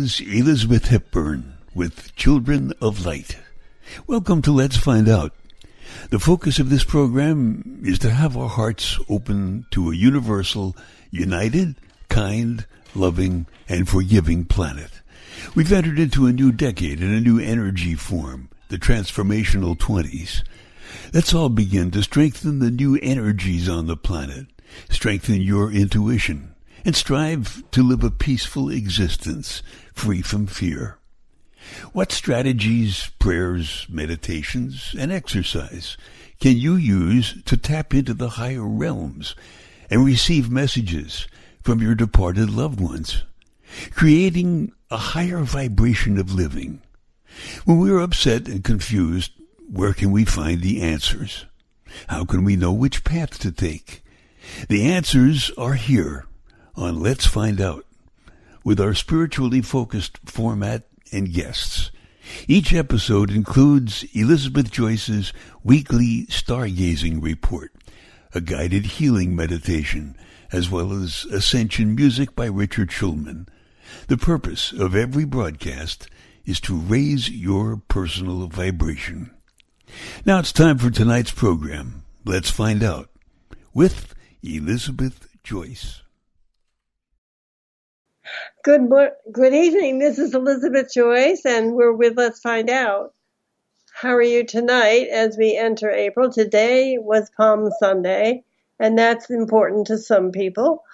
Was Elizabeth Hepburn with Children of Light. Welcome to Let's Find Out. The focus of this program is to have our hearts open to a universal, united, kind, loving, and forgiving planet. We've entered into a new decade and a new energy form, the transformational 20s. Let's all begin to strengthen the new energies on the planet, strengthen your intuition, and strive to live a peaceful existence free from fear. What strategies, prayers, meditations, and exercise can you use to tap into the higher realms and receive messages from your departed loved ones, creating a higher vibration of living? When we are upset and confused, where can we find the answers? How can we know which path to take? The answers are here on Let's Find Out with our spiritually focused format and guests. Each episode includes Elizabeth Joyce's weekly stargazing report, a guided healing meditation, as well as ascension music by Richard Shulman. The purpose of every broadcast is to raise your personal vibration. Now it's time for tonight's program. Let's find out with Elizabeth Joyce. Good good evening. This is Elizabeth Joyce, and we're with Let's Find Out. How are you tonight as we enter April? Today was Palm Sunday, and that's important to some people.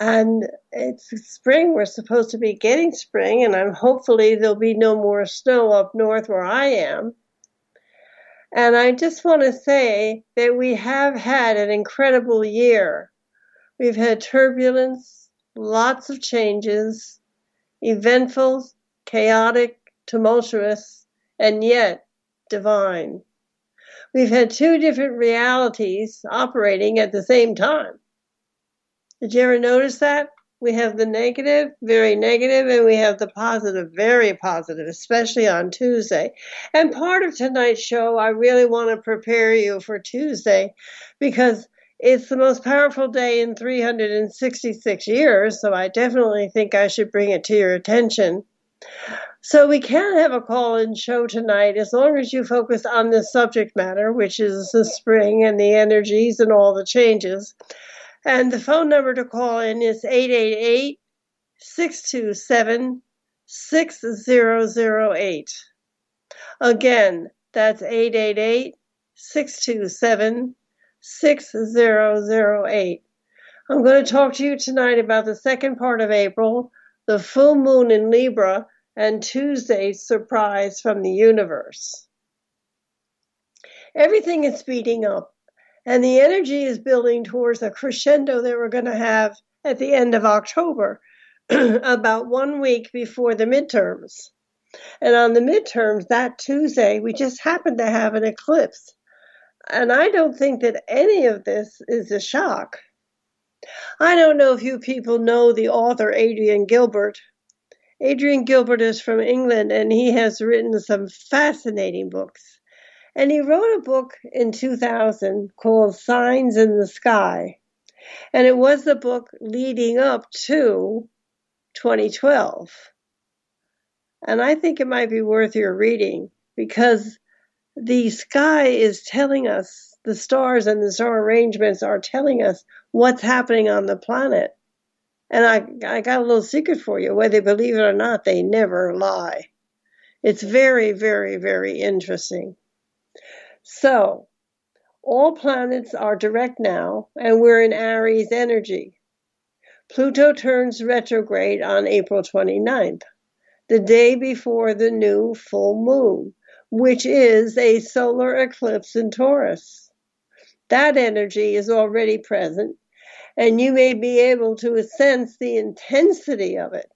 And it's spring. We're supposed to be getting spring, and I'm hopefully there'll be no more snow up north where I am. And I just want to say that we have had an incredible year. We've had turbulence, lots of changes, eventful, chaotic, tumultuous, and yet divine. We've had two different realities operating at the same time. Did you ever notice that? We have the negative, very negative, and we have the positive, very positive, especially on Tuesday. And part of tonight's show, I really want to prepare you for Tuesday because it's the most powerful day in 366 years, so I definitely think I should bring it to your attention. So we can have a call in show tonight as long as you focus on the subject matter, which is the spring and the energies and all the changes. And the phone number to call in is 888 627 6008. Again, that's 888 627 6008. I'm going to talk to you tonight about the second part of April, the full moon in Libra, and Tuesday's surprise from the universe. Everything is speeding up, and the energy is building towards a crescendo that we're going to have at the end of October, about one week before the midterms. And on the midterms, that Tuesday, we just happen to have an eclipse. And I don't think that any of this is a shock. I don't know if you people know the author Adrian Gilbert. Adrian Gilbert is from England and he has written some fascinating books. And he wrote a book in 2000 called Signs in the Sky. And it was the book leading up to 2012. And I think it might be worth your reading because the sky is telling us, the stars and the star arrangements are telling us what's happening on the planet. And I, I got a little secret for you. Whether you believe it or not, they never lie. It's very, very, very interesting. So, all planets are direct now, and we're in Aries energy. Pluto turns retrograde on April 29th, the day before the new full moon which is a solar eclipse in Taurus. That energy is already present, and you may be able to sense the intensity of it.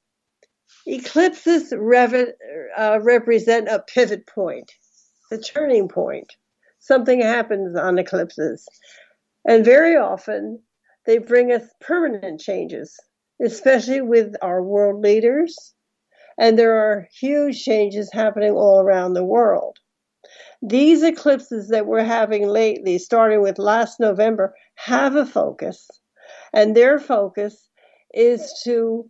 Eclipses rev- uh, represent a pivot point, the turning point. Something happens on eclipses, and very often they bring us permanent changes, especially with our world leaders, and there are huge changes happening all around the world. These eclipses that we're having lately, starting with last November, have a focus, and their focus is to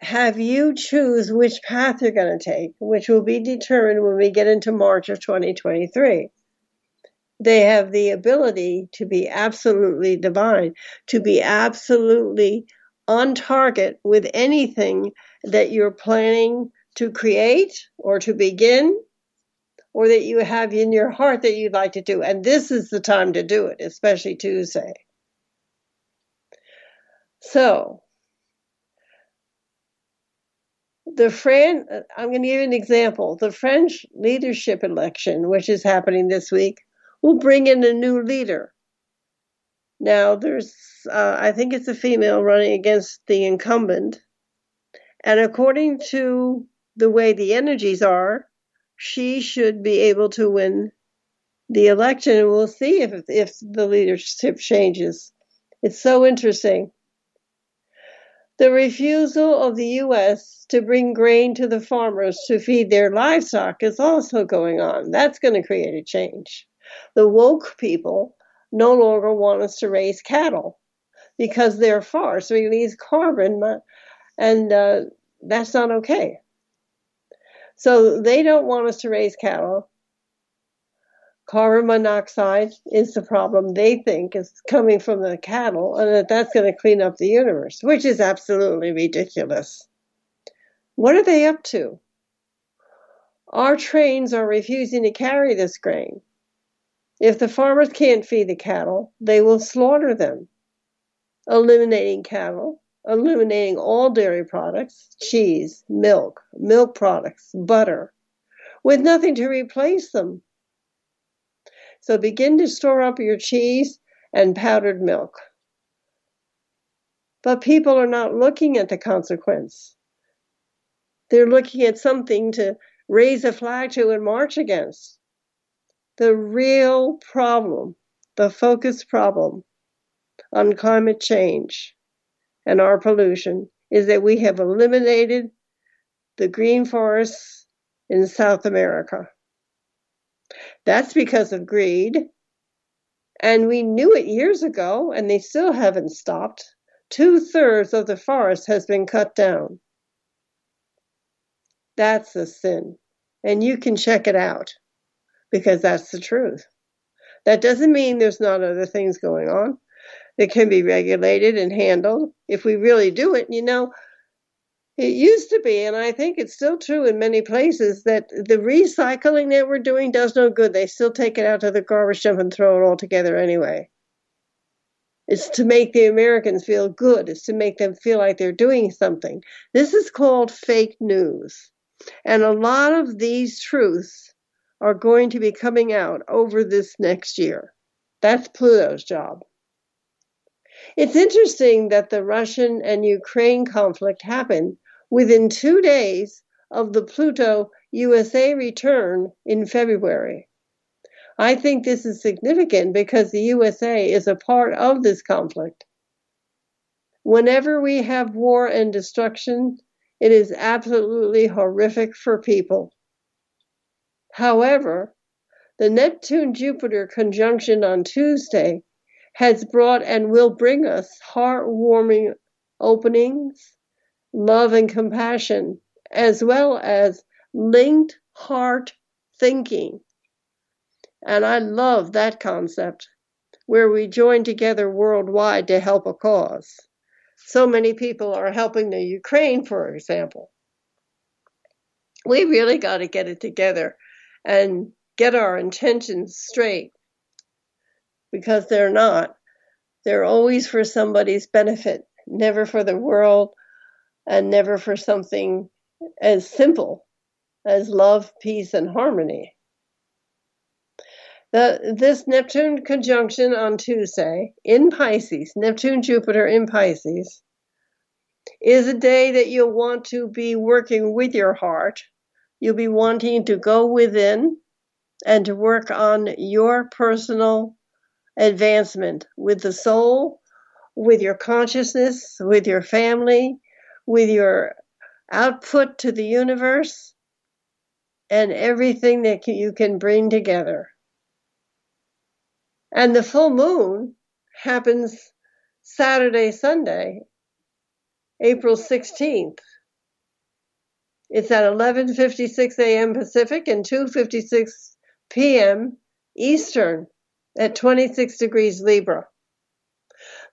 have you choose which path you're going to take, which will be determined when we get into March of 2023. They have the ability to be absolutely divine, to be absolutely on target with anything that you're planning to create or to begin or that you have in your heart that you'd like to do. And this is the time to do it, especially Tuesday. So, the Fran, I'm going to give you an example. The French leadership election, which is happening this week, will bring in a new leader. Now, there's, uh, I think it's a female running against the incumbent. And according to the way the energies are, she should be able to win the election. And we'll see if, if the leadership changes. It's so interesting. The refusal of the U.S. to bring grain to the farmers to feed their livestock is also going on. That's going to create a change. The woke people no longer want us to raise cattle because their forests release carbon, and uh, that's not okay. So they don't want us to raise cattle. Carbon monoxide is the problem they think is coming from the cattle, and that that's going to clean up the universe, which is absolutely ridiculous. What are they up to? Our trains are refusing to carry this grain. If the farmers can't feed the cattle, they will slaughter them, eliminating cattle, eliminating all dairy products, cheese, milk, milk products, butter, with nothing to replace them. So begin to store up your cheese and powdered milk. But people are not looking at the consequence. They're looking at something to raise a flag to and march against. The real problem, the focus problem on climate change and our pollution is that we have eliminated the green forests in South America. That's because of greed. And we knew it years ago, and they still haven't stopped. Two thirds of the forest has been cut down. That's a sin. And you can check it out because that's the truth. That doesn't mean there's not other things going on that can be regulated and handled if we really do it. You know, it used to be, and I think it's still true in many places, that the recycling that we're doing does no good. They still take it out to the garbage dump and throw it all together anyway. It's to make the Americans feel good. It's to make them feel like they're doing something. This is called fake news. And a lot of these truths are going to be coming out over this next year. That's Pluto's job. It's interesting that the Russian and Ukraine conflict happened within two days of the Pluto USA return in February. I think this is significant because the USA is a part of this conflict. Whenever we have war and destruction, it is absolutely horrific for people. However, the Neptune Jupiter conjunction on Tuesday has brought and will bring us heartwarming openings, love and compassion, as well as linked heart thinking. And I love that concept where we join together worldwide to help a cause. So many people are helping the Ukraine, for example. We really got to get it together and get our intentions straight because they're not. They're always for somebody's benefit, never for the world and never for something as simple as love, peace, and harmony. The, this Neptune conjunction on Tuesday in Pisces, Neptune Jupiter in Pisces, is a day that you'll want to be working with your heart. You'll be wanting to go within and to work on your personal advancement with the soul, with your consciousness, with your family, with your output to the universe, and everything that you can bring together. And the full moon happens Saturday, Sunday, April 16th. It's at 11:56 a.m. Pacific and 2:56 p.m. Eastern at 26 degrees Libra.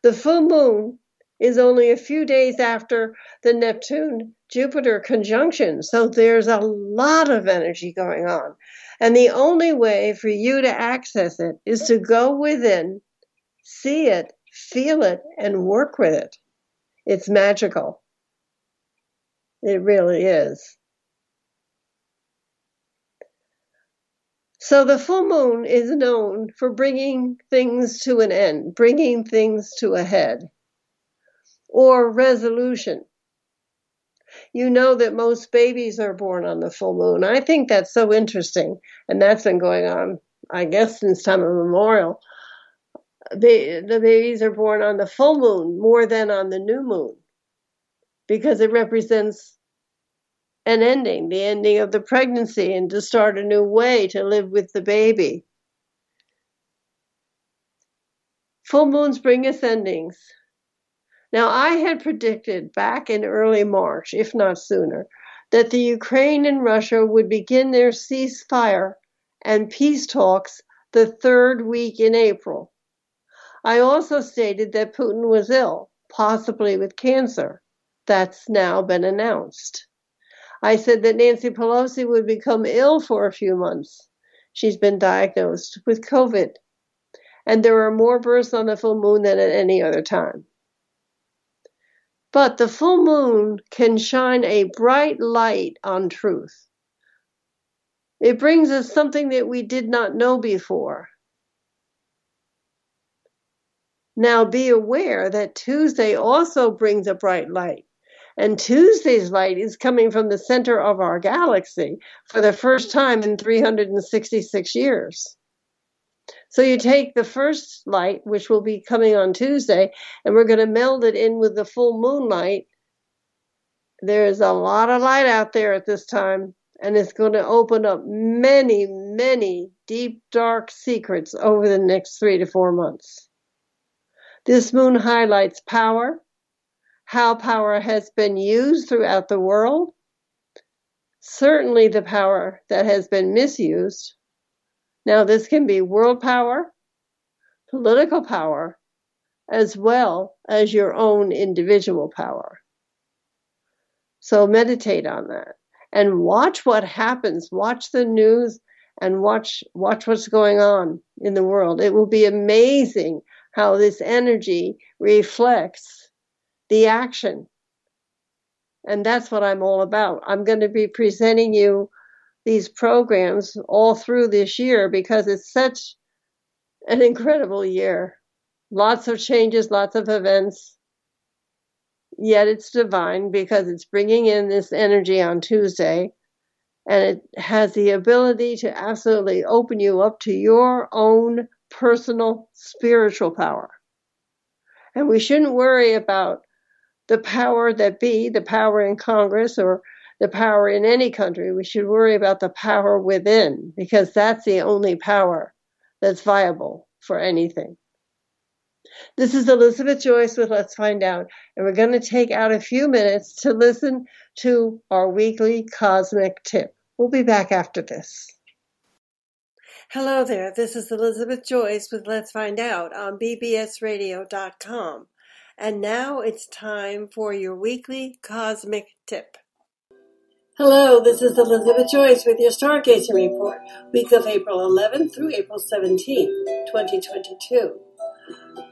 The full moon is only a few days after the Neptune Jupiter conjunction, so there's a lot of energy going on. And the only way for you to access it is to go within, see it, feel it, and work with it. It's magical. It really is. So the full moon is known for bringing things to an end, bringing things to a head, or resolution. You know that most babies are born on the full moon. I think that's so interesting, and that's been going on, I guess, since time immemorial. The, the babies are born on the full moon more than on the new moon because it represents an ending, the ending of the pregnancy, and to start a new way to live with the baby. Full moons bring us endings. Now, I had predicted back in early March, if not sooner, that the Ukraine and Russia would begin their ceasefire and peace talks the third week in April. I also stated that Putin was ill, possibly with cancer. That's now been announced. I said that Nancy Pelosi would become ill for a few months. She's been diagnosed with COVID. And there are more births on the full moon than at any other time. But the full moon can shine a bright light on truth. It brings us something that we did not know before. Now be aware that Tuesday also brings a bright light. And Tuesday's light is coming from the center of our galaxy for the first time in 366 years. So you take the first light, which will be coming on Tuesday, and we're going to meld it in with the full moonlight. There's a lot of light out there at this time, and it's going to open up many, many deep, dark secrets over the next three to four months. This moon highlights power, how power has been used throughout the world, certainly the power that has been misused. Now, this can be world power, political power, as well as your own individual power. So meditate on that and watch what happens. Watch the news and watch watch what's going on in the world. It will be amazing how this energy reflects the action. And that's what I'm all about. I'm going to be presenting you these programs all through this year because it's such an incredible year. Lots of changes, lots of events. Yet it's divine because it's bringing in this energy on Tuesday and it has the ability to absolutely open you up to your own personal spiritual power. And we shouldn't worry about the power that be, the power in Congress or the power in any country. We should worry about the power within because that's the only power that's viable for anything. This is Elizabeth Joyce with Let's Find Out, and we're going to take out a few minutes to listen to our weekly cosmic tip. We'll be back after this. Hello there, this is Elizabeth Joyce with Let's Find Out on bbsradio.com. And now it's time for your weekly cosmic tip. Hello, this is Elizabeth Joyce with your Stargazing Report, week of April 11th through April 17th, 2022.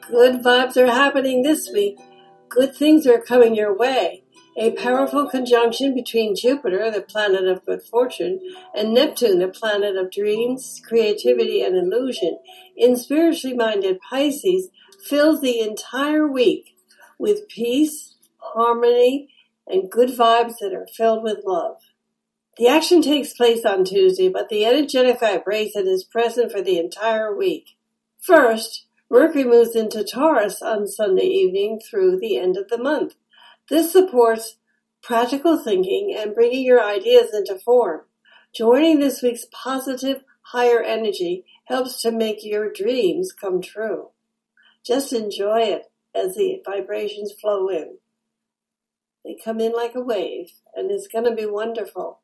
Good vibes are happening this week. Good things are coming your way. A powerful conjunction between Jupiter, the planet of good fortune, and Neptune, the planet of dreams, creativity, and illusion, in spiritually minded Pisces fills the entire week with peace, harmony, and good vibes that are filled with love. The action takes place on Tuesday, but the energetic vibration is present for the entire week. First, Mercury moves into Taurus on Sunday evening through the end of the month. This supports practical thinking and bringing your ideas into form. Joining this week's positive, higher energy helps to make your dreams come true. Just enjoy it as the vibrations flow in. They come in like a wave, and it's going to be wonderful.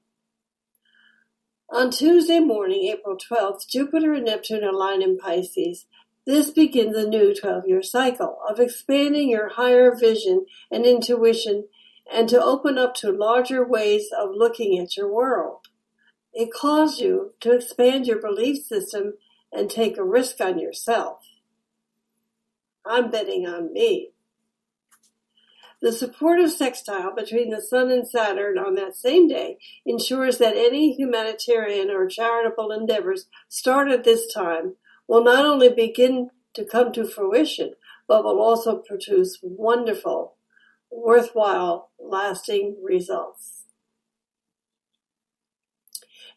On Tuesday morning, April 12th, Jupiter and Neptune align in Pisces. This begins a new 12 year cycle of expanding your higher vision and intuition and to open up to larger ways of looking at your world. It calls you to expand your belief system and take a risk on yourself. I'm betting on me. The supportive sextile between the Sun and Saturn on that same day ensures that any humanitarian or charitable endeavors started this time will not only begin to come to fruition, but will also produce wonderful, worthwhile, lasting results.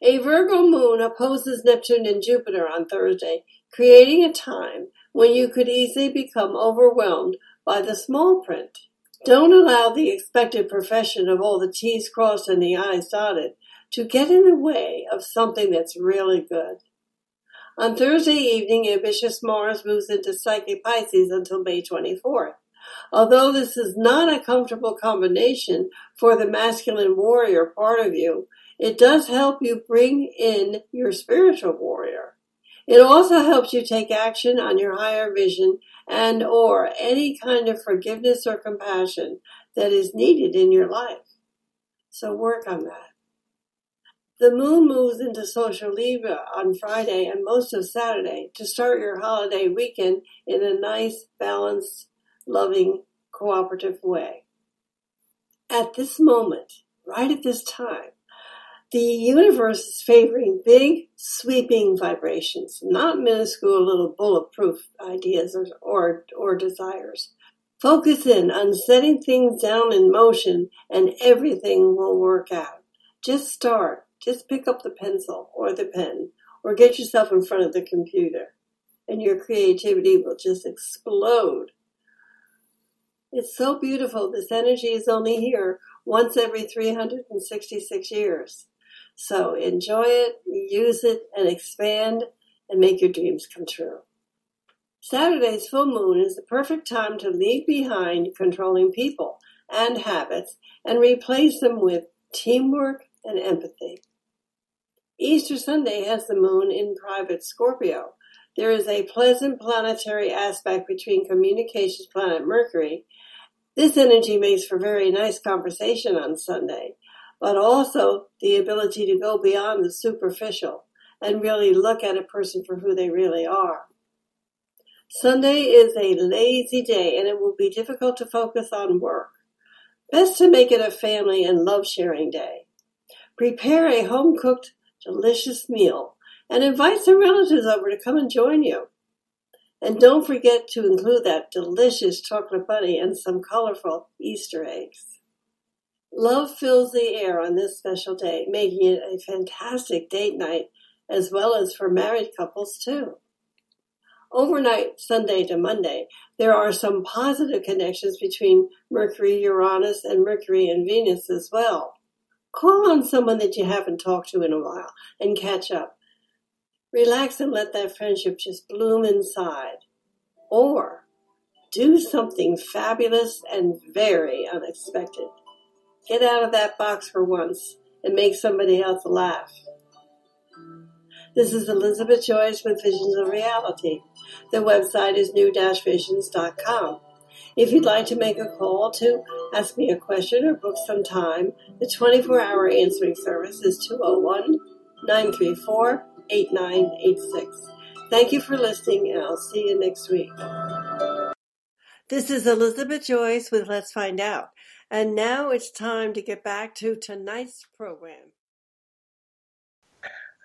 A Virgo moon opposes Neptune and Jupiter on Thursday, creating a time when you could easily become overwhelmed by the small print. Don't allow the expected profession of all the T's crossed and the I's dotted to get in the way of something that's really good. On Thursday evening, ambitious Mars moves into Psychic Pisces until May 24th. Although this is not a comfortable combination for the masculine warrior part of you, it does help you bring in your spiritual warrior. It also helps you take action on your higher vision and or any kind of forgiveness or compassion that is needed in your life. So work on that. The moon moves into social Libra on Friday and most of Saturday to start your holiday weekend in a nice, balanced, loving, cooperative way. At this moment, right at this time, the universe is favoring big, sweeping vibrations, not minuscule little bulletproof ideas or, or, or desires. Focus in on setting things down in motion and everything will work out. Just start. Just pick up the pencil or the pen or get yourself in front of the computer and your creativity will just explode. It's so beautiful. This energy is only here once every 366 years. So enjoy it, use it, and expand and make your dreams come true. Saturday's full moon is the perfect time to leave behind controlling people and habits and replace them with teamwork and empathy. Easter Sunday has the moon in private Scorpio. There is a pleasant planetary aspect between communications planet Mercury. This energy makes for very nice conversation on Sunday but also the ability to go beyond the superficial and really look at a person for who they really are. Sunday is a lazy day and it will be difficult to focus on work. Best to make it a family and love sharing day. Prepare a home cooked, delicious meal and invite some relatives over to come and join you. And don't forget to include that delicious chocolate bunny and some colorful Easter eggs. Love fills the air on this special day, making it a fantastic date night as well as for married couples too. Overnight, Sunday to Monday, there are some positive connections between Mercury, Uranus, and Mercury and Venus as well. Call on someone that you haven't talked to in a while and catch up. Relax and let that friendship just bloom inside. Or do something fabulous and very unexpected. Get out of that box for once and make somebody else laugh. This is Elizabeth Joyce with Visions of Reality. The website is new-visions.com. If you'd like to make a call to ask me a question or book some time, the 24 hour answering service is 201 934 8986. Thank you for listening, and I'll see you next week. This is Elizabeth Joyce with Let's Find Out. And now it's time to get back to tonight's program.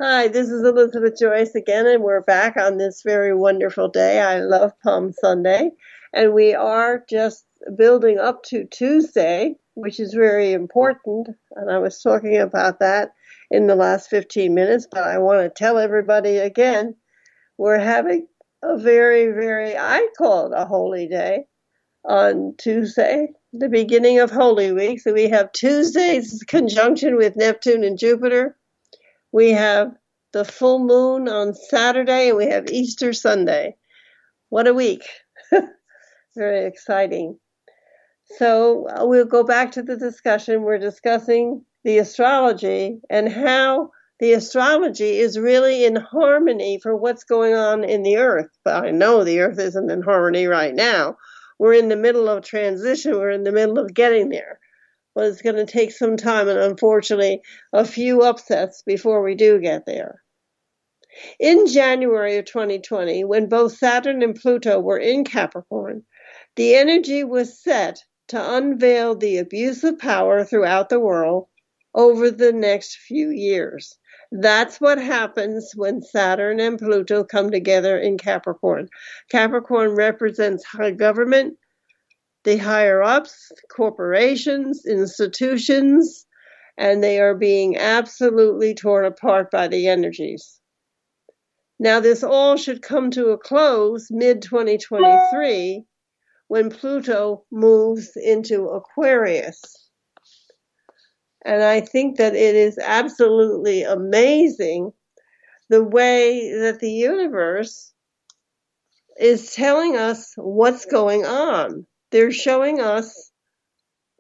Hi, this is Elizabeth Joyce again, and we're back on this very wonderful day. I love Palm Sunday, and we are just building up to Tuesday, which is very important. And I was talking about that in the last 15 minutes, but I want to tell everybody again we're having a very, very, I call it a holy day on Tuesday, the beginning of Holy Week. So we have Tuesday's conjunction with Neptune and Jupiter. We have the full moon on Saturday, and we have Easter Sunday. What a week! Very exciting. So uh, we'll go back to the discussion. We're discussing the astrology and how the astrology is really in harmony for what's going on in the earth. But I know the earth isn't in harmony right now. We're in the middle of transition. We're in the middle of getting there. But it's going to take some time and unfortunately a few upsets before we do get there. In January of 2020, when both Saturn and Pluto were in Capricorn, the energy was set to unveil the abuse of power throughout the world over the next few years. That's what happens when Saturn and Pluto come together in Capricorn. Capricorn represents high government, the higher ups, corporations, institutions, and they are being absolutely torn apart by the energies. Now, this all should come to a close mid 2023 when Pluto moves into Aquarius. And I think that it is absolutely amazing the way that the universe is telling us what's going on. They're showing us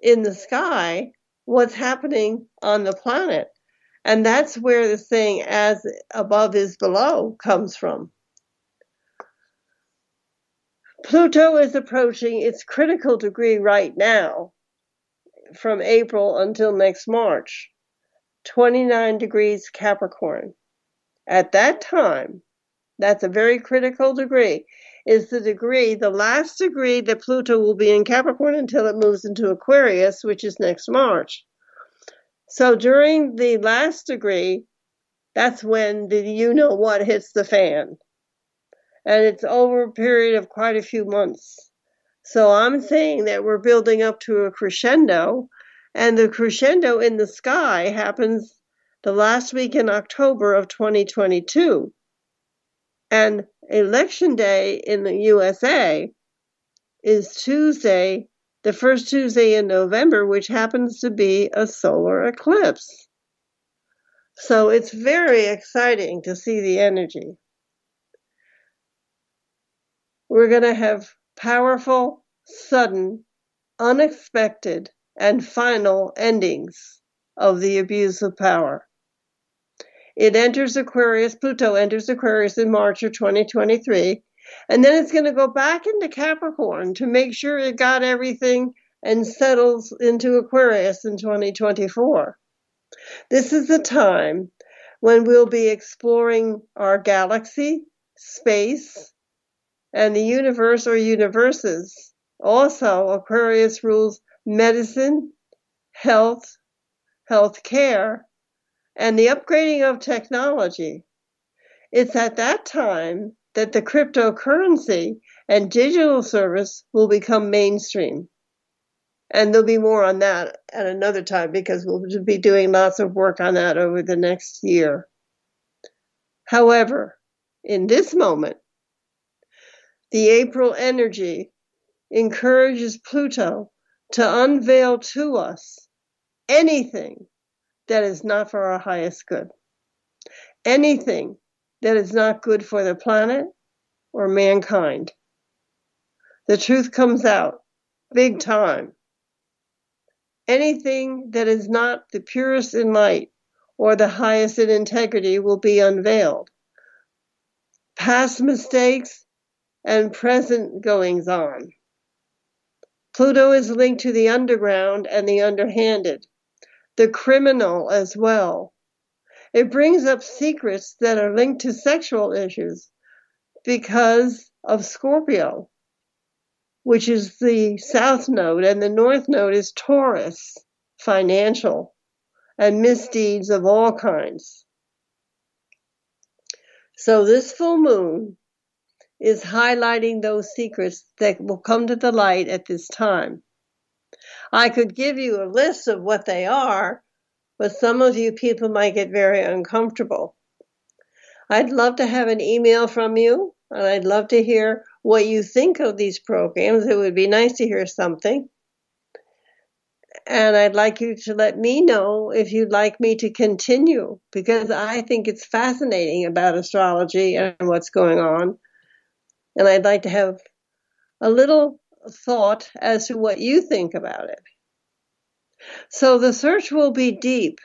in the sky what's happening on the planet. And that's where the saying, as above is below, comes from. Pluto is approaching its critical degree right now, from April until next March, 29 degrees Capricorn. At that time, that's a very critical degree, is the degree, the last degree that Pluto will be in Capricorn until it moves into Aquarius, which is next March. So during the last degree, that's when the you know what hits the fan. And it's over a period of quite a few months. So I'm saying that we're building up to a crescendo, and the crescendo in the sky happens the last week in October of 2022. And election day in the USA is Tuesday, the first Tuesday in November, which happens to be a solar eclipse. So it's very exciting to see the energy. We're going to have powerful, sudden, unexpected, and final endings of the abuse of power. It enters Aquarius, Pluto enters Aquarius in March of 2023 and then it's going to go back into Capricorn to make sure it got everything and settles into Aquarius in 2024. This is the time when we'll be exploring our galaxy, space, and the universe or universes. Also, Aquarius rules medicine, health, health care, and the upgrading of technology. It's at that time that the cryptocurrency and digital service will become mainstream. And there'll be more on that at another time because we'll be doing lots of work on that over the next year. However, in this moment, the April energy encourages Pluto to unveil to us anything that is not for our highest good. Anything that is not good for the planet or mankind. The truth comes out big time. Anything that is not the purest in light or the highest in integrity will be unveiled. Past mistakes and present goings on. Pluto is linked to the underground and the underhanded, the criminal as well, it brings up secrets that are linked to sexual issues because of Scorpio, which is the south node, and the north node is Taurus, financial, and misdeeds of all kinds. So this full moon is highlighting those secrets that will come to the light at this time. I could give you a list of what they are, but some of you people might get very uncomfortable. I'd love to have an email from you, and I'd love to hear what you think of these programs. It would be nice to hear something. And I'd like you to let me know if you'd like me to continue because I think it's fascinating about astrology and what's going on. And I'd like to have a little thought as to what you think about it. So the search will be deep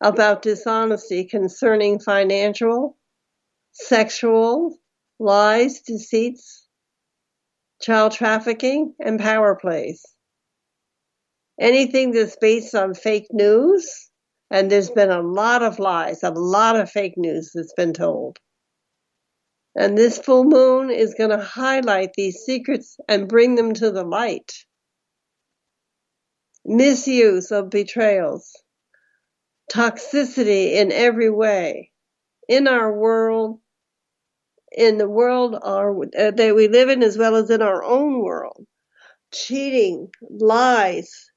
about dishonesty concerning financial, sexual, lies, deceits, child trafficking, and power plays. Anything that's based on fake news, and there's been a lot of lies, a lot of fake news that's been told. And this full moon is going to highlight these secrets and bring them to the light. Misuse of betrayals, toxicity in every way, in our world, in the world our, uh, that we live in, as well as in our own world. Cheating, lies.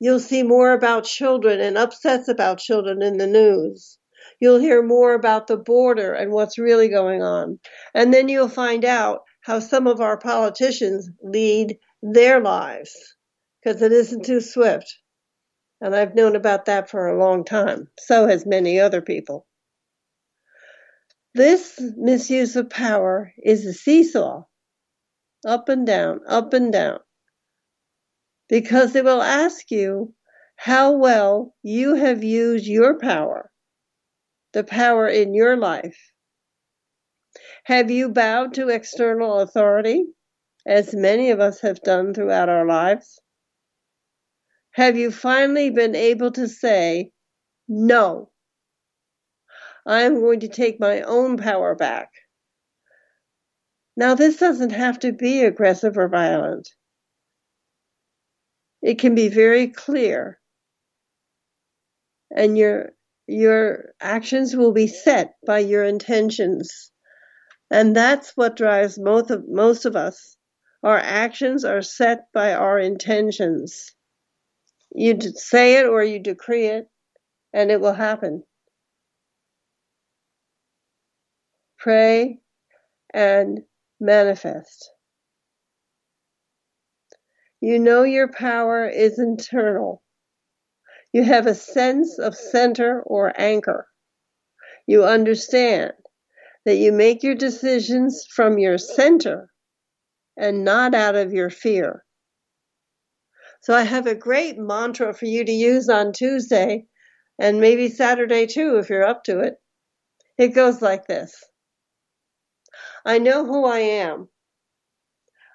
You'll see more about children and upsets about children in the news. You'll hear more about the border and what's really going on. And then you'll find out how some of our politicians lead their lives because it isn't too swift. And I've known about that for a long time. So has many other people. This misuse of power is a seesaw, up and down, up and down, because it will ask you how well you have used your power, the power in your life. Have you bowed to external authority, as many of us have done throughout our lives? Have you finally been able to say, no, I'm going to take my own power back? Now, this doesn't have to be aggressive or violent. It can be very clear. And your, your actions will be set by your intentions. And that's what drives most of, most of us. Our actions are set by our intentions. You say it or you decree it, and it will happen. Pray and manifest. You know your power is internal. You have a sense of center or anchor. You understand that you make your decisions from your center and not out of your fear. So I have a great mantra for you to use on Tuesday and maybe Saturday too, if you're up to it. It goes like this. I know who I am.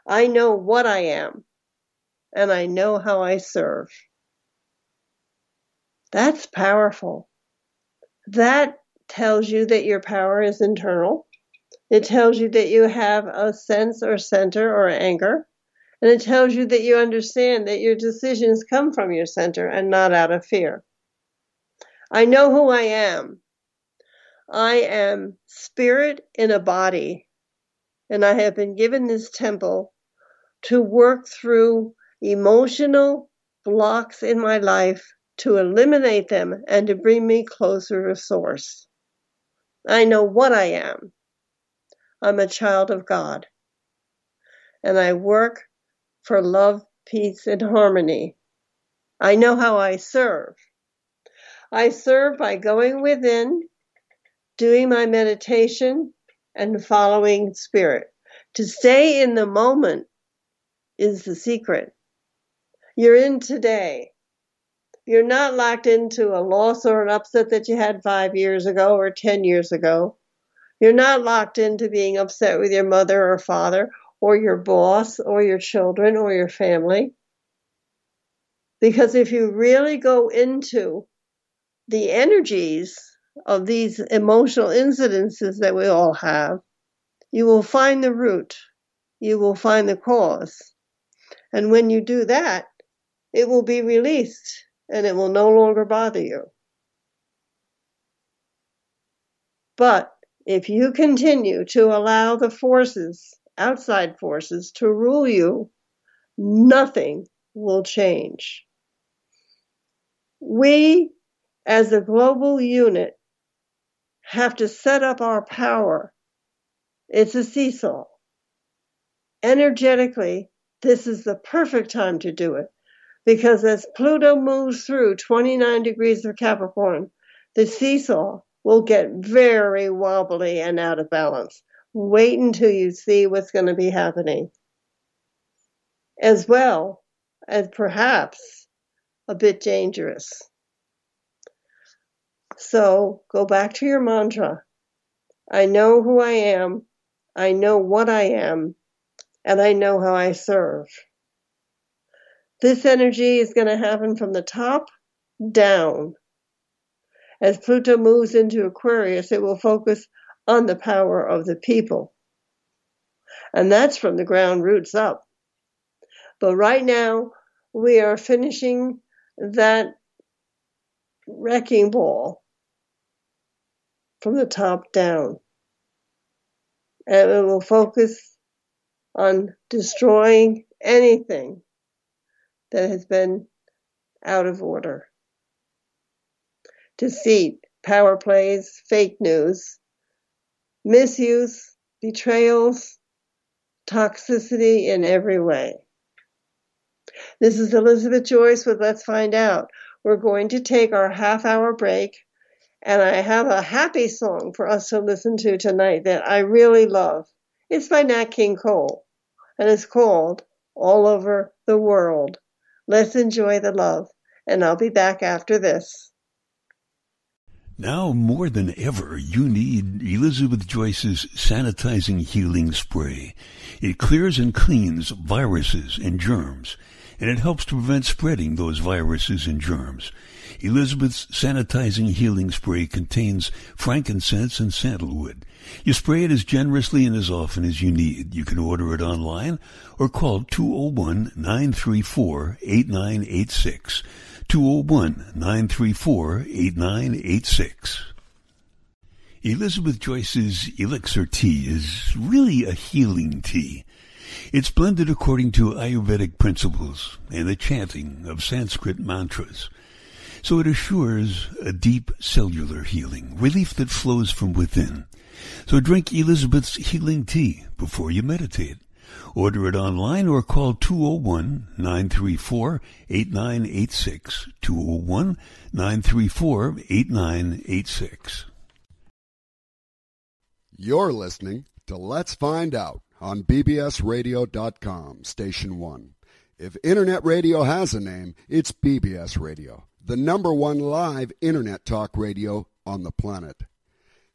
I know what I am. And I know how I serve. That's powerful. That tells you that your power is internal. It tells you that you have a sense or center or anger. And it tells you that you understand that your decisions come from your center and not out of fear. I know who I am. I am spirit in a body, and I have been given this temple to work through emotional blocks in my life to eliminate them and to bring me closer to source. I know what I am. I'm a child of God. And I work for love, peace, and harmony. I know how I serve. I serve by going within, doing my meditation, and following spirit. To stay in the moment is the secret. You're in today. You're not locked into a loss or an upset that you had five years ago or 10 years ago. You're not locked into being upset with your mother or father or your boss or your children or your family. Because if you really go into the energies of these emotional incidences that we all have, you will find the root, you will find the cause. And when you do that, it will be released and it will no longer bother you. But if you continue to allow the forces outside forces to rule you, nothing will change. We, as a global unit, have to set up our power. It's a seesaw. Energetically, this is the perfect time to do it because as Pluto moves through 29 degrees of Capricorn, the seesaw will get very wobbly and out of balance. Wait until you see what's going to be happening. as well as perhaps a bit dangerous. So go back to your mantra. I know who I am. I know what I am. And I know how I serve. This energy is going to happen from the top down. As Pluto moves into Aquarius, it will focus on the power of the people. And that's from the ground roots up. But right now, we are finishing that wrecking ball from the top down. And it will focus on destroying anything that has been out of order. Deceit, power plays, fake news, misuse, betrayals, toxicity in every way. This is Elizabeth Joyce with Let's Find Out. We're going to take our half hour break, and I have a happy song for us to listen to tonight that I really love. It's by Nat King Cole, and it's called All Over the World. Let's enjoy the love, and I'll be back after this. Now more than ever, you need Elizabeth Joyce's sanitizing healing spray. It clears and cleans viruses and germs, and it helps to prevent spreading those viruses and germs. Elizabeth's sanitizing healing spray contains frankincense and sandalwood. You spray it as generously and as often as you need. You can order it online or call 201-934-8986. 201-934-8986. Elizabeth Joyce's Elixir Tea is really a healing tea. It's blended according to Ayurvedic principles and the chanting of Sanskrit mantras. So it assures a deep cellular healing, relief that flows from within. So drink Elizabeth's healing tea before you meditate. Order it online or call 201-934-8986. 201-934-8986. You're listening to Let's Find Out on bbsradio.com, station 1. If internet radio has a name, it's BBS Radio, the number one live internet talk radio on the planet.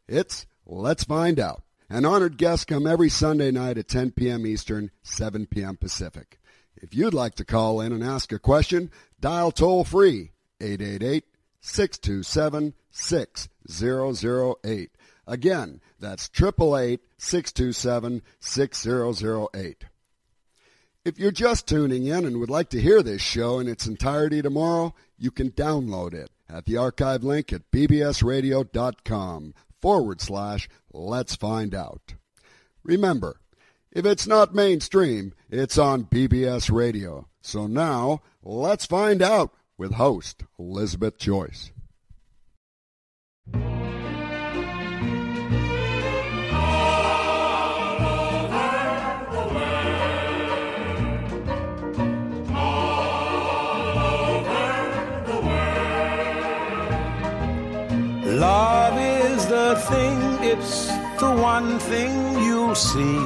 It's Let's Find Out. An honored guests come every Sunday night at 10 p.m. Eastern, 7 p.m. Pacific. If you'd like to call in and ask a question, dial toll free 888 627 6008. Again, that's 888 627 6008. If you're just tuning in and would like to hear this show in its entirety tomorrow, you can download it at the archive link at bbsradio.com forward slash let's find out. Remember, if it's not mainstream, it's on BBS Radio. So now, let's find out with host Elizabeth Joyce. Love is the thing, it's the one thing you'll see.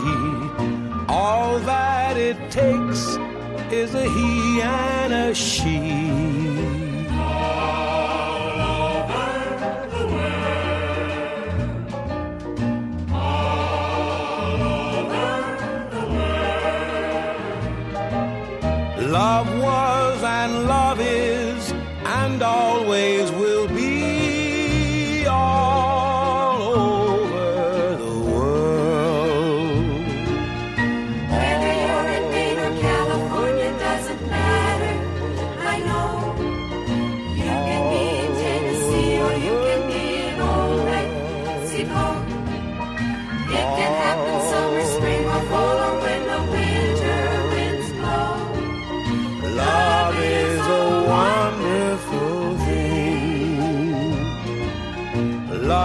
All that it takes is a he and a she. Love was and love is and always will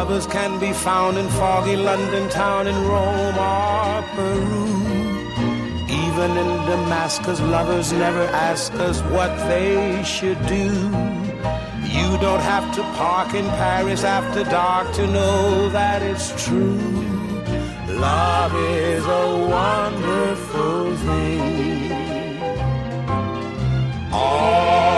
Lovers can be found in foggy London town, in Rome or Peru. Even in Damascus, lovers never ask us what they should do. You don't have to park in Paris after dark to know that it's true. Love is a wonderful thing. all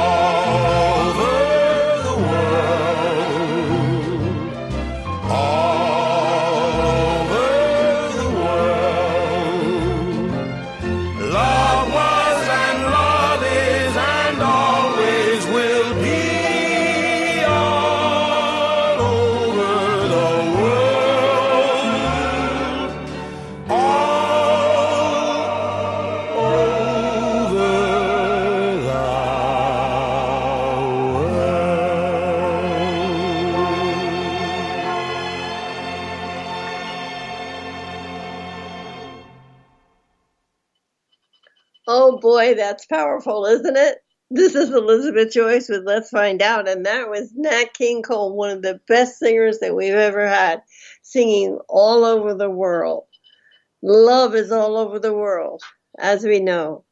that's powerful, isn't it? This is Elizabeth Joyce with Let's Find Out, and that was Nat King Cole, one of the best singers that we've ever had, singing all over the world. Love is all over the world, as we know.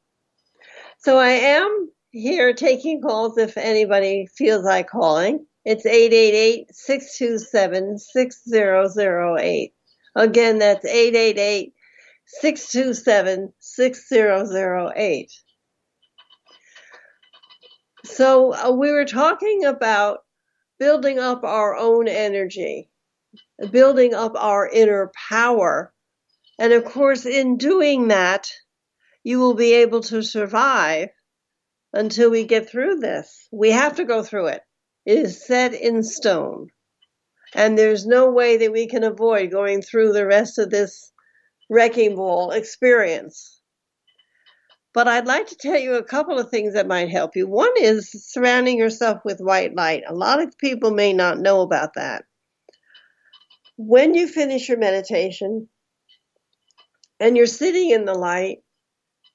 So I am here taking calls if anybody feels like calling. It's 888 627 6008. Again, that's 888 627 6008. So uh, we were talking about building up our own energy, building up our inner power. And of course, in doing that, you will be able to survive until we get through this. We have to go through it. It is set in stone. And there's no way that we can avoid going through the rest of this wrecking ball experience. But I'd like to tell you a couple of things that might help you. One is surrounding yourself with white light. A lot of people may not know about that. When you finish your meditation and you're sitting in the light,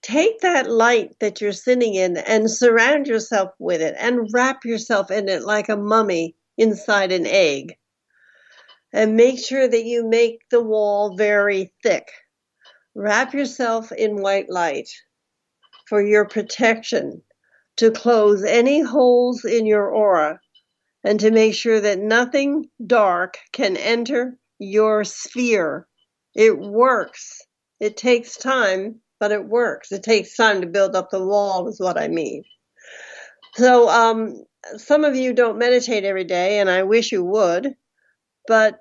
take that light that you're sitting in and surround yourself with it and wrap yourself in it like a mummy inside an egg. And make sure that you make the wall very thick. Wrap yourself in white light for your protection, to close any holes in your aura, and to make sure that nothing dark can enter your sphere. It works. It takes time, but it works. It takes time to build up the wall, is what I mean. So, um, some of you don't meditate every day, and I wish you would, but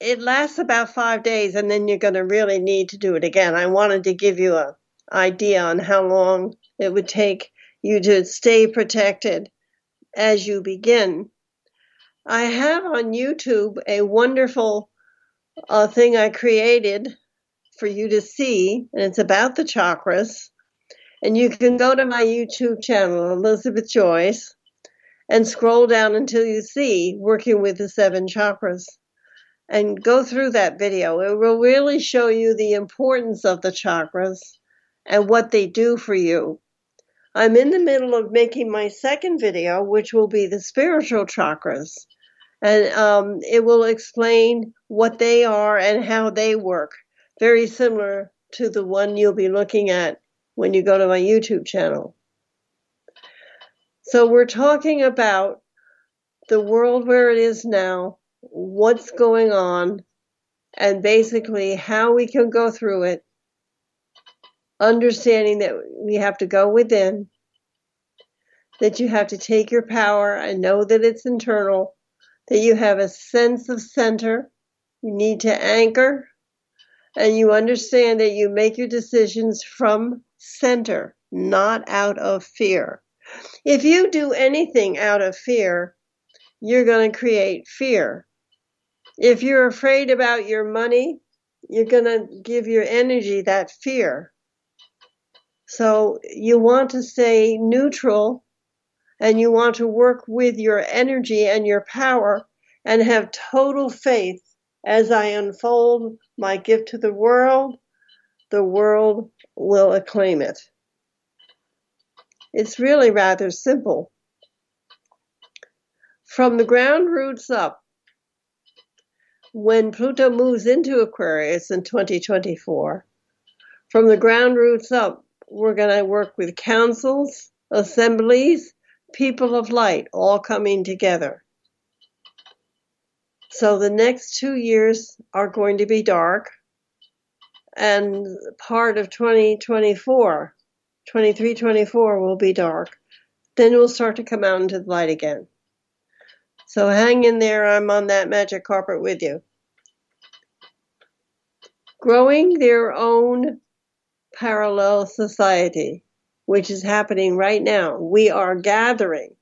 it lasts about five days, and then you're going to really need to do it again. I wanted to give you a idea on how long it would take you to stay protected as you begin. I have on YouTube a wonderful uh, thing I created for you to see, and it's about the chakras. And you can go to my YouTube channel, Elizabeth Joyce, and scroll down until you see working with the seven chakras. And go through that video. It will really show you the importance of the chakras and what they do for you. I'm in the middle of making my second video, which will be the spiritual chakras. And um, it will explain what they are and how they work. Very similar to the one you'll be looking at when you go to my YouTube channel. So we're talking about the world where it is now, what's going on, and basically how we can go through it understanding that we have to go within, that you have to take your power and know that it's internal, that you have a sense of center, you need to anchor, and you understand that you make your decisions from center, not out of fear. If you do anything out of fear, you're going to create fear. If you're afraid about your money, you're going to give your energy that fear. So you want to stay neutral and you want to work with your energy and your power and have total faith as I unfold my gift to the world, the world will acclaim it. It's really rather simple. From the ground roots up, when Pluto moves into Aquarius in 2024, from the ground roots up, we're going to work with councils, assemblies, people of light all coming together. So the next two years are going to be dark, and part of 2024, 23 24 will be dark. then we'll start to come out into the light again. So hang in there. I'm on that magic carpet with you. Growing their own parallel society, which is happening right now. We are gathering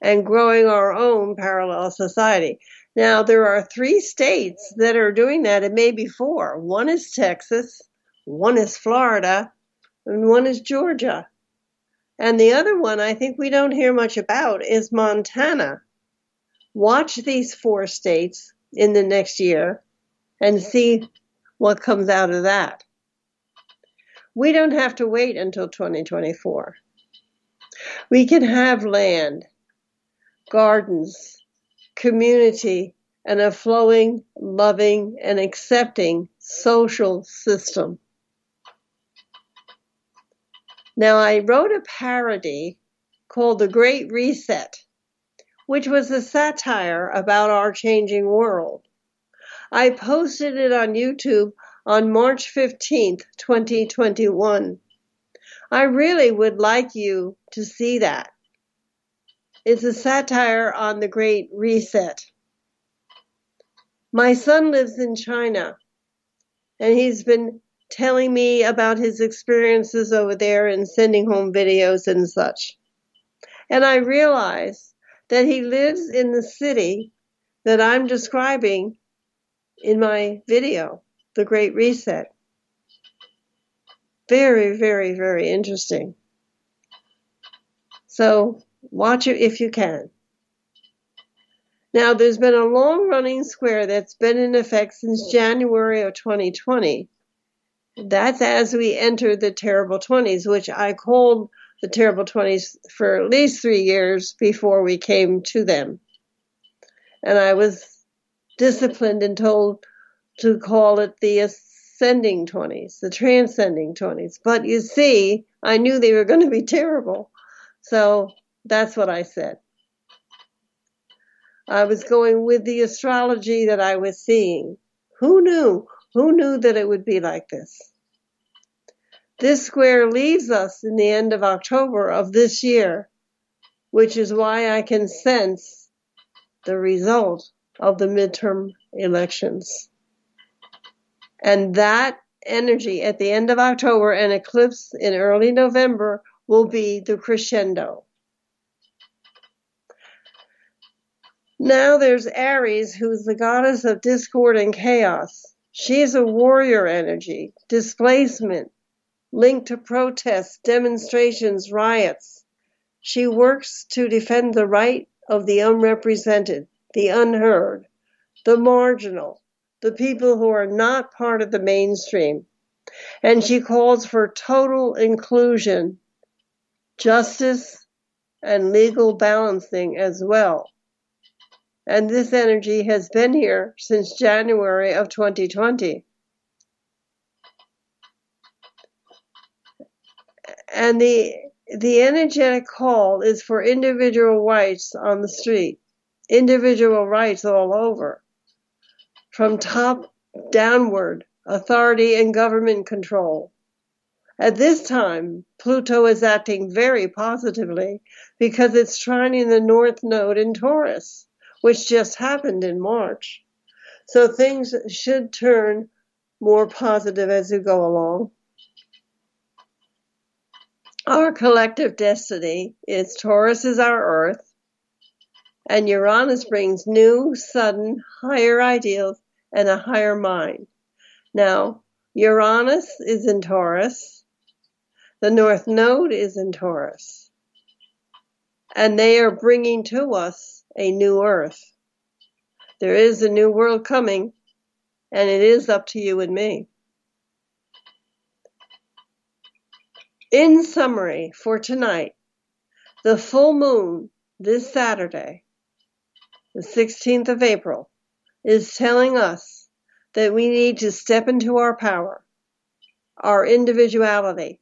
and growing our own parallel society. Now, there are three states that are doing that. It may be four. One is Texas, one is Florida, and one is Georgia. And the other one I think we don't hear much about is Montana. Watch these four states in the next year and see what comes out of that. We don't have to wait until 2024. We can have land, gardens, community, and a flowing, loving, and accepting social system. Now, I wrote a parody called The Great Reset, which was a satire about our changing world. I posted it on YouTube on March 15th, 2021. I really would like you to see that. It's a satire on the Great Reset. My son lives in China, and he's been telling me about his experiences over there and sending home videos and such. And I realize that he lives in the city that I'm describing in my video, The Great Reset. Very, very, very interesting. So watch it if you can. Now, there's been a long running square that's been in effect since January of 2020. That's as we enter the terrible 20s, which I called the terrible 20s for at least three years before we came to them. And I was disciplined and told to call it the ascending 20s, the transcending 20s. But you see, I knew they were going to be terrible. So that's what I said. I was going with the astrology that I was seeing. Who knew? Who knew that it would be like this? This square leaves us in the end of October of this year, which is why I can sense the result of the midterm elections. And that energy at the end of October and eclipse in early November will be the crescendo. Now there's Eris, who's the goddess of discord and chaos. She is a warrior energy, displacement, linked to protests, demonstrations, riots. She works to defend the right of the unrepresented, the unheard, the marginal, the people who are not part of the mainstream. And she calls for total inclusion, justice, and legal balancing as well. And this energy has been here since January of 2020. And the the energetic call is for individual rights on the street, individual rights all over, from top downward, authority and government control. At this time, Pluto is acting very positively because it's trining the North Node in Taurus, which just happened in March. So things should turn more positive as we go along. Our collective destiny is Taurus is our earth, and Uranus brings new, sudden, higher ideals and a higher mind. Now, Uranus is in Taurus, the North Node is in Taurus, and they are bringing to us a new earth. There is a new world coming, and it is up to you and me. In summary, for tonight, the full moon this Saturday, the 16th of April, is telling us that we need to step into our power, our individuality,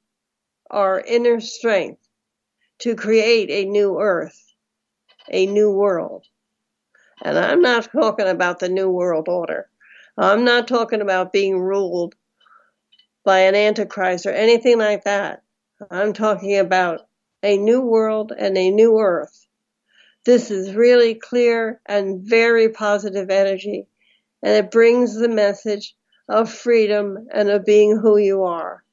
our inner strength to create a new earth, a new world. And I'm not talking about the New World Order. I'm not talking about being ruled by an antichrist or anything like that. I'm talking about a new world, and a new earth. This is really clear and very positive energy, and it brings the message of freedom and of being who you are.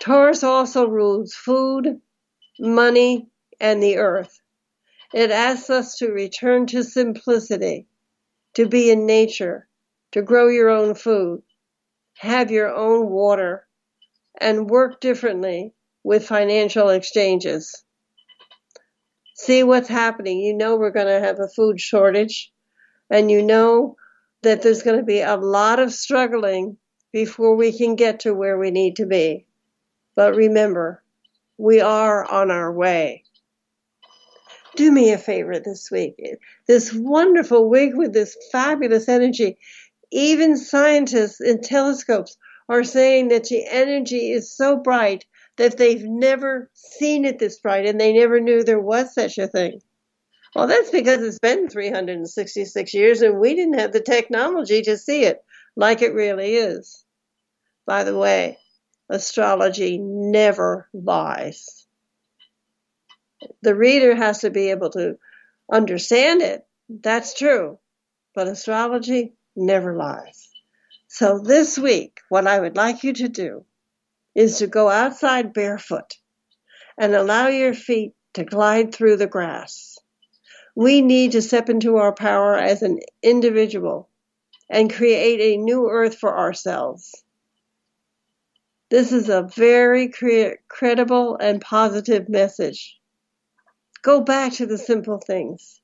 Taurus also rules food, money, and the earth. It asks us to return to simplicity, to be in nature, to grow your own food, have your own water, and work differently with financial exchanges. See what's happening. You know we're going to have a food shortage, and you know that there's going to be a lot of struggling before we can get to where we need to be. But remember, we are on our way. Do me a favor this week. This wonderful week with this fabulous energy. Even scientists in telescopes are saying that the energy is so bright that they've never seen it this bright and they never knew there was such a thing. Well, that's because it's been 366 years and we didn't have the technology to see it like it really is. By the way, astrology never lies. The reader has to be able to understand it. That's true. But astrology never lies. So this week, what I would like you to do is to go outside barefoot and allow your feet to glide through the grass. We need to step into our power as an individual and create a new earth for ourselves. This is a very cre- credible and positive message. Go back to the simple things.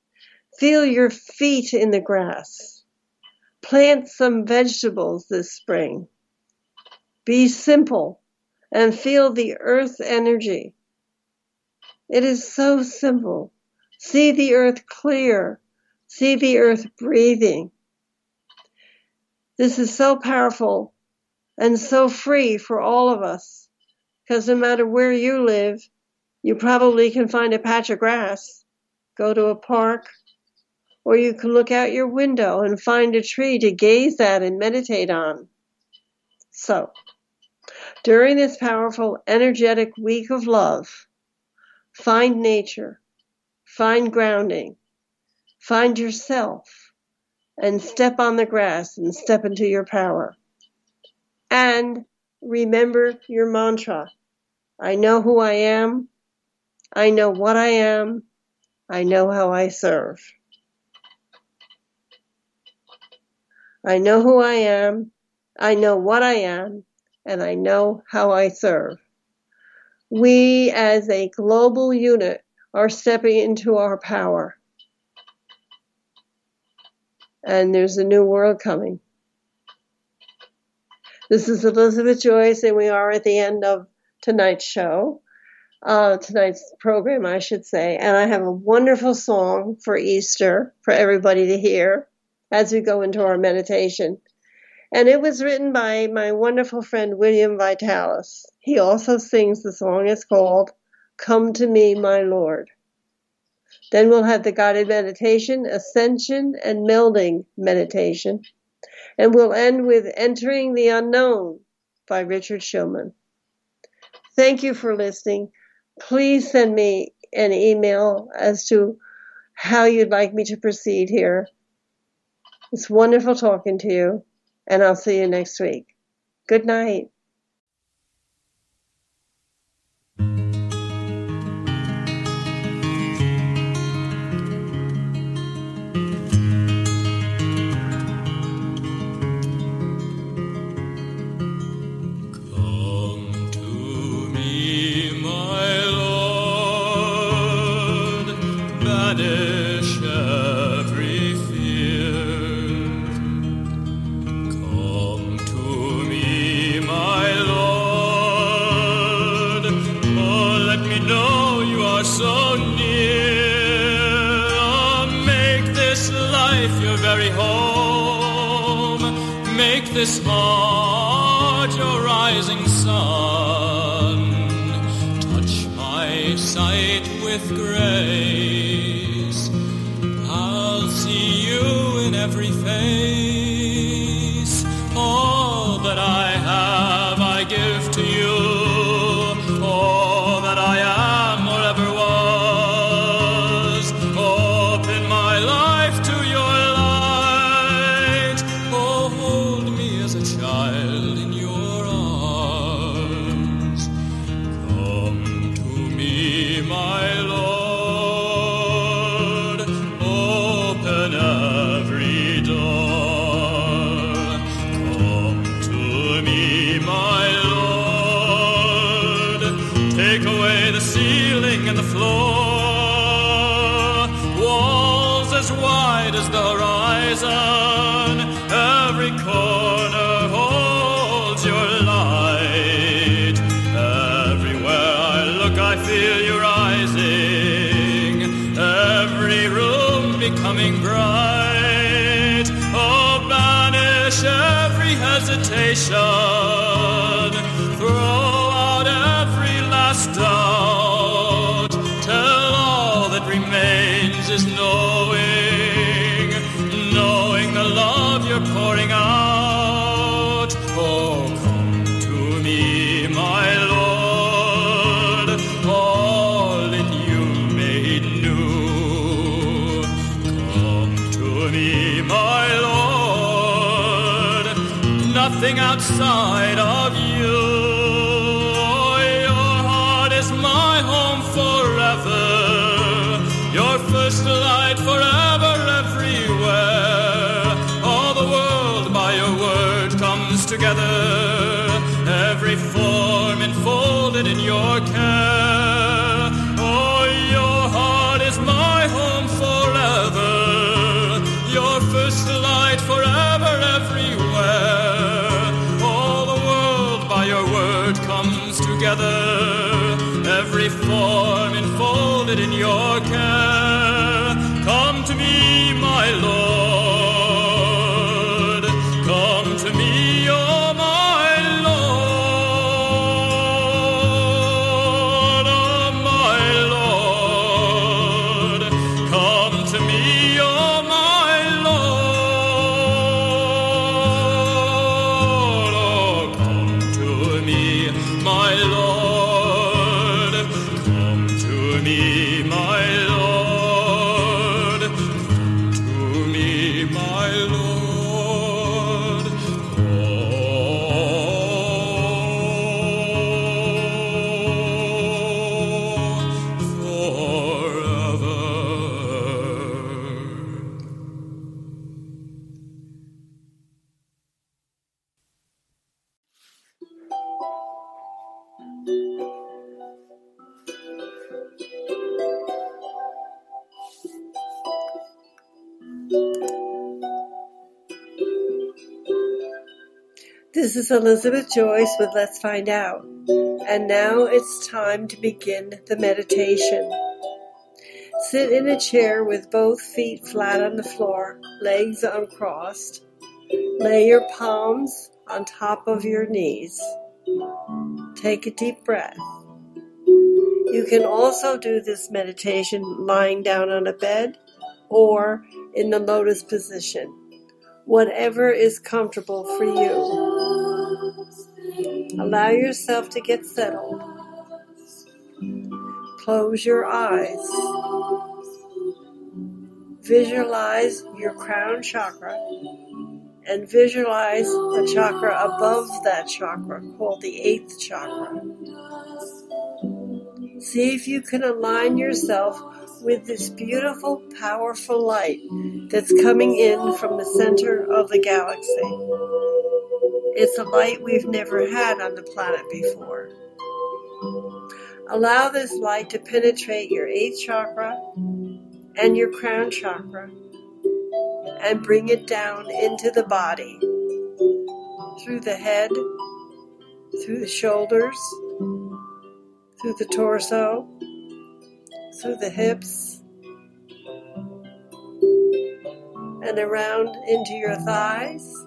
Feel your feet in the grass. Plant some vegetables this spring. Be simple and feel the earth's energy. It is so simple. See the earth clear. See the earth breathing. This is so powerful and so free for all of us because no matter where you live, you probably can find a patch of grass, go to a park, or you can look out your window and find a tree to gaze at and meditate on. So, during this powerful, energetic week of love, find nature, find grounding, find yourself, and step on the grass and step into your power. And remember your mantra. I know who I am, I know what I am, I know how I serve. I know who I am, I know what I am, and I know how I serve. We as a global unit are stepping into our power. And there's a new world coming. This is Elizabeth Joyce, and we are at the end of tonight's show, uh, tonight's program, I should say. And I have a wonderful song for Easter for everybody to hear as we go into our meditation. And it was written by my wonderful friend William Vitalis. He also sings the song. It's called Come to Me, My Lord. Then we'll have the guided meditation, ascension, and melding meditation. And we'll end with Entering the Unknown by Richard Shulman. Thank you for listening. Please send me an email as to how you'd like me to proceed here. It's wonderful talking to you, and I'll see you next week. Good night. Make is Elizabeth Joyce with Let's Find Out. And now it's time to begin the meditation. Sit in a chair with both feet flat on the floor, legs uncrossed. Lay your palms on top of your knees. Take a deep breath. You can also do this meditation lying down on a bed or in the lotus position, whatever is comfortable for you. Allow yourself to get settled. Close your eyes. Visualize your crown chakra and visualize a chakra above that chakra called the eighth chakra. See if you can align yourself with this beautiful, powerful light that's coming in from the center of the galaxy. It's a light we've never had on the planet before. Allow this light to penetrate your eighth chakra and your crown chakra and bring it down into the body through the head, through the shoulders, through the torso, through the hips, and around into your thighs,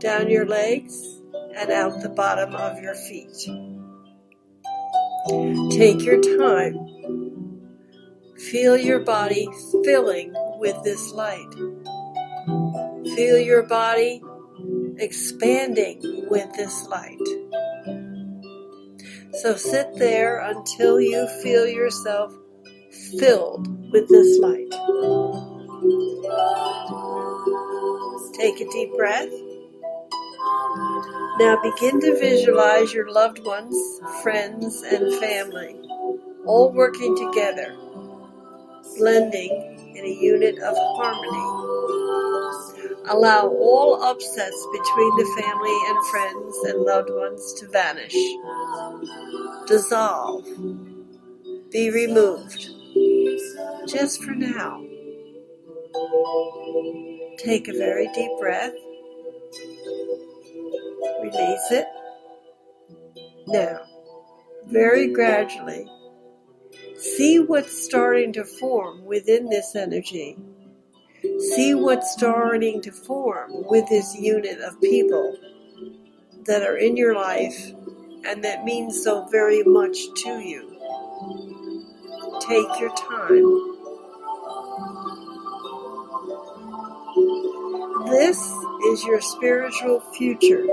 down your legs, and out the bottom of your feet. Take your time. Feel your body filling with this light. Feel your body expanding with this light. So sit there until you feel yourself filled with this light. Take a deep breath. Now begin to visualize your loved ones, friends, and family all working together, blending in a unit of harmony. Allow all upsets between the family and friends and loved ones to vanish, dissolve, be removed, just for now. Take a very deep breath. Release it. Now, very gradually, see what's starting to form within this energy. See what's starting to form with this unit of people that are in your life and that means so very much to you. Take your time. This is your spiritual future.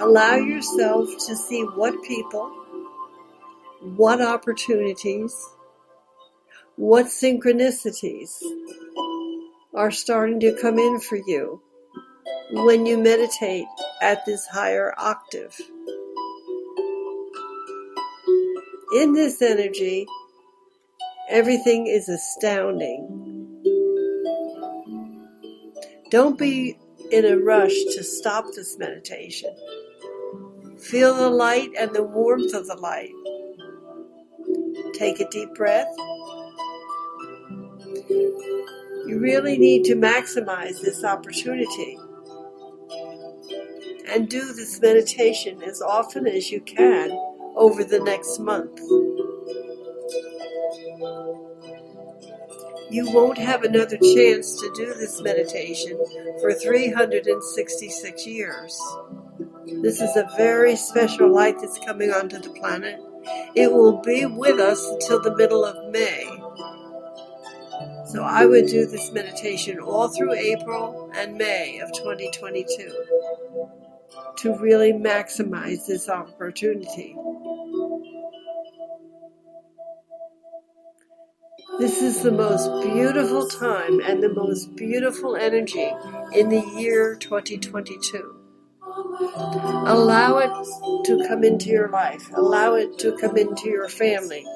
Allow yourself to see what people, what opportunities, what synchronicities are starting to come in for you when you meditate at this higher octave. In this energy, everything is astounding. Don't be in a rush to stop this meditation. Feel the light and the warmth of the light. Take a deep breath. You really need to maximize this opportunity and do this meditation as often as you can over the next month. You won't have another chance to do this meditation for 366 years. This is a very special light that's coming onto the planet. It will be with us until the middle of May. So I would do this meditation all through April and May of 2022 to really maximize this opportunity. This is the most beautiful time and the most beautiful energy in the year 2022. Allow it to come into your life. Allow it to come into your family.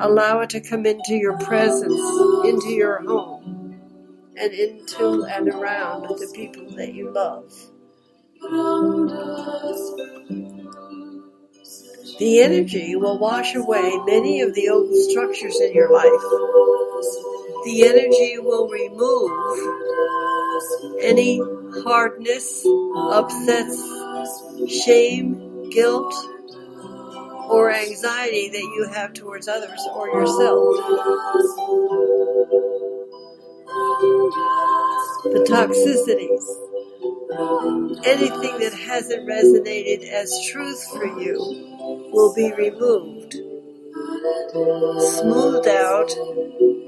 Allow it to come into your presence, into your home, and into and around the people that you love. The energy will wash away many of the old structures in your life. The energy will remove any hardness, upsets, shame, guilt, or anxiety that you have towards others or yourself. The toxicities, anything that hasn't resonated as truth for you will be removed, smoothed out,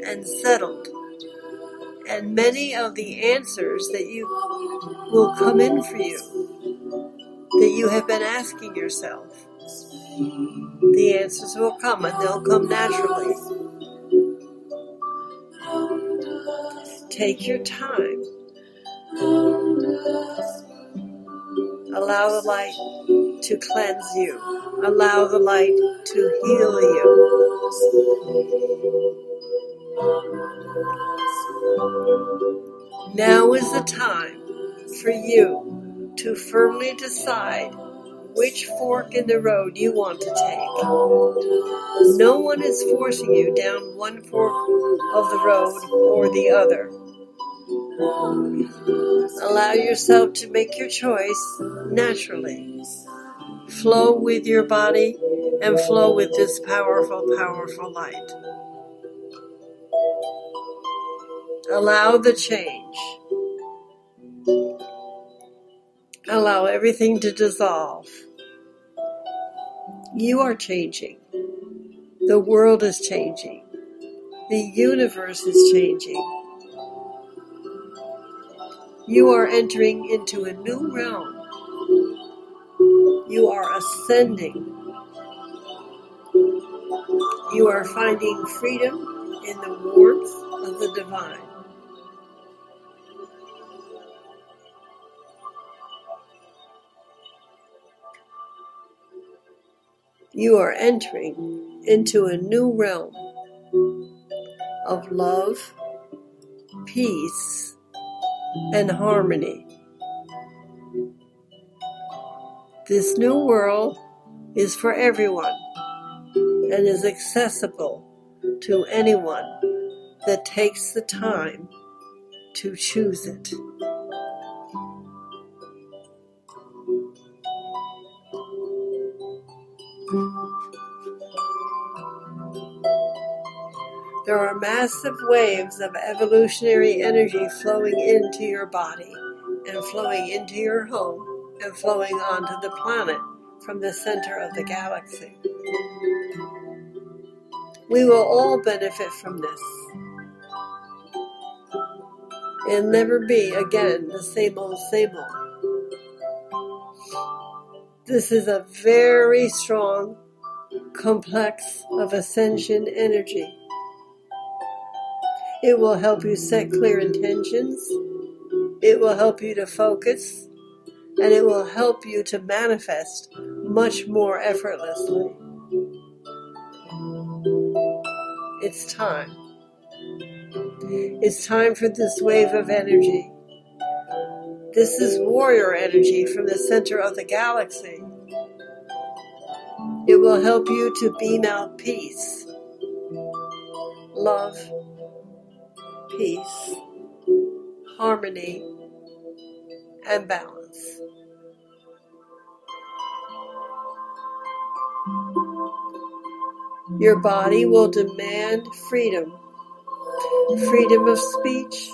and settled. And many of the answers that you will come in for you that you have been asking yourself. The answers will come and they'll come naturally. Take your time. Allow the light to cleanse you. Allow the light to heal you. Now is the time for you to firmly decide which fork in the road you want to take. No one is forcing you down one fork of the road or the other. Allow yourself to make your choice naturally. Flow with your body and flow with this powerful, powerful light. Allow the change. Allow everything to dissolve. You are changing. The world is changing. The universe is changing. You are entering into a new realm. You are ascending. You are finding freedom in the warmth of the divine. You are entering into a new realm of love, peace, and harmony. This new world is for everyone and is accessible to anyone that takes the time to choose it. There are massive waves of evolutionary energy flowing into your body and flowing into your home and flowing onto the planet from the center of the galaxy. We will all benefit from this. It'll never be again the same old, same old. This is a very strong complex of ascension energy. It will help you set clear intentions. It will help you to focus. And it will help you to manifest much more effortlessly. It's time. It's time for this wave of energy. This is warrior energy from the center of the galaxy. It will help you to beam out peace, love, peace, harmony, and balance. Your body will demand freedom freedom of speech,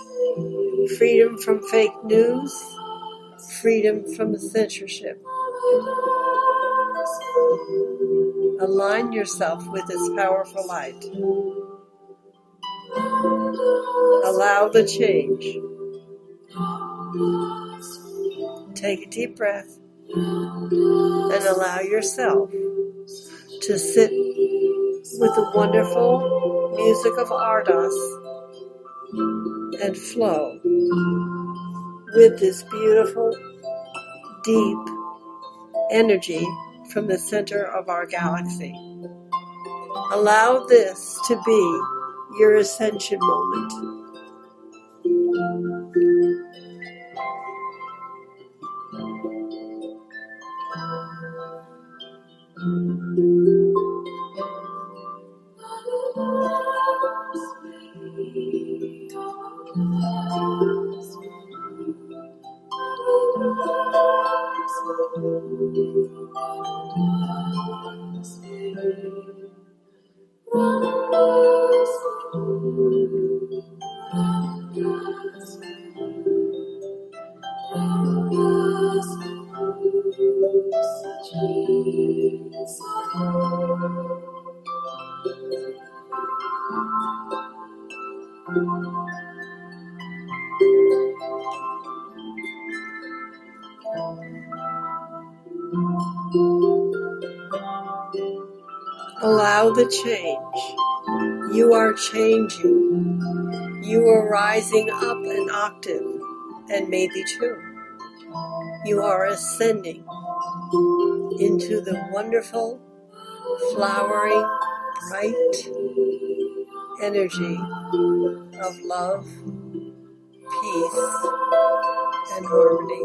freedom from fake news, freedom from censorship. Align yourself with this powerful light. Allow the change. Take a deep breath and allow yourself to sit with the wonderful music of Ardas and flow with this beautiful, deep energy from the center of our galaxy. Allow this to be your ascension moment. change. You are changing. You are rising up an octave, and maybe two. You are ascending into the wonderful, flowering, bright energy of love, peace, and harmony.